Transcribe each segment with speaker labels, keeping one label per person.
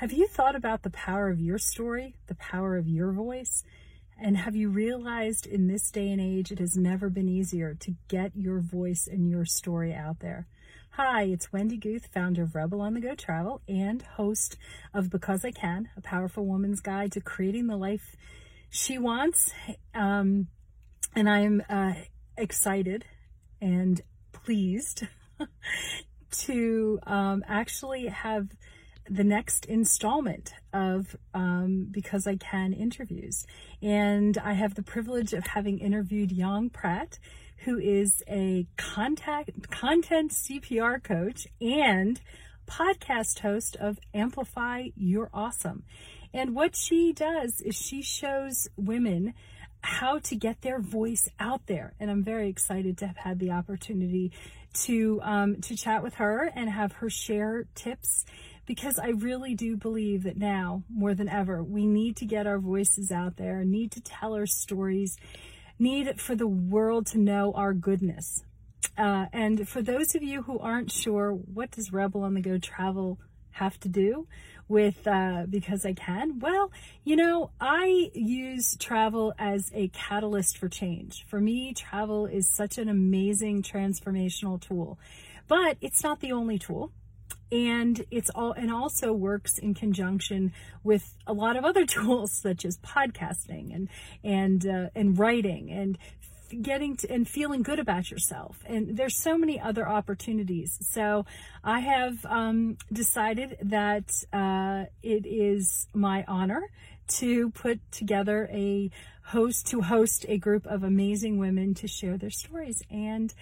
Speaker 1: Have you thought about the power of your story, the power of your voice? And have you realized in this day and age, it has never been easier to get your voice and your story out there? Hi, it's Wendy Guth, founder of Rebel on the Go Travel and host of Because I Can, a powerful woman's guide to creating the life she wants. Um, and I am uh, excited and pleased to um, actually have the next installment of um, Because I Can interviews. And I have the privilege of having interviewed Yang Pratt, who is a contact, content CPR coach and podcast host of Amplify Your Awesome. And what she does is she shows women how to get their voice out there. And I'm very excited to have had the opportunity to um, to chat with her and have her share tips because I really do believe that now more than ever we need to get our voices out there, need to tell our stories, need for the world to know our goodness. Uh, and for those of you who aren't sure, what does Rebel on the Go travel have to do with uh, because I can? Well, you know, I use travel as a catalyst for change. For me, travel is such an amazing transformational tool, but it's not the only tool. And it's all, and also works in conjunction with a lot of other tools such as podcasting and, and, uh, and writing and getting to and feeling good about yourself. And there's so many other opportunities. So I have um, decided that uh, it is my honor to put together a host to host a group of amazing women to share their stories and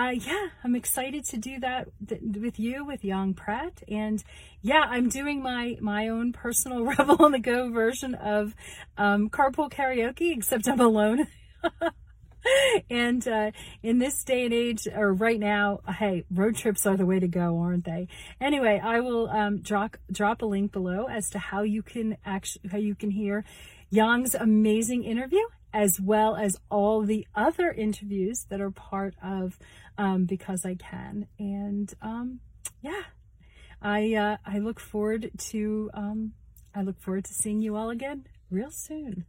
Speaker 1: uh, yeah, I'm excited to do that th- with you, with Young Pratt, and yeah, I'm doing my my own personal Rebel on the Go version of um, carpool karaoke, except I'm alone. and uh, in this day and age, or right now, hey, road trips are the way to go, aren't they? Anyway, I will um, drop drop a link below as to how you can actually how you can hear Yang's amazing interview, as well as all the other interviews that are part of um, Because I Can. And um, yeah, I uh, I look forward to um, I look forward to seeing you all again real soon.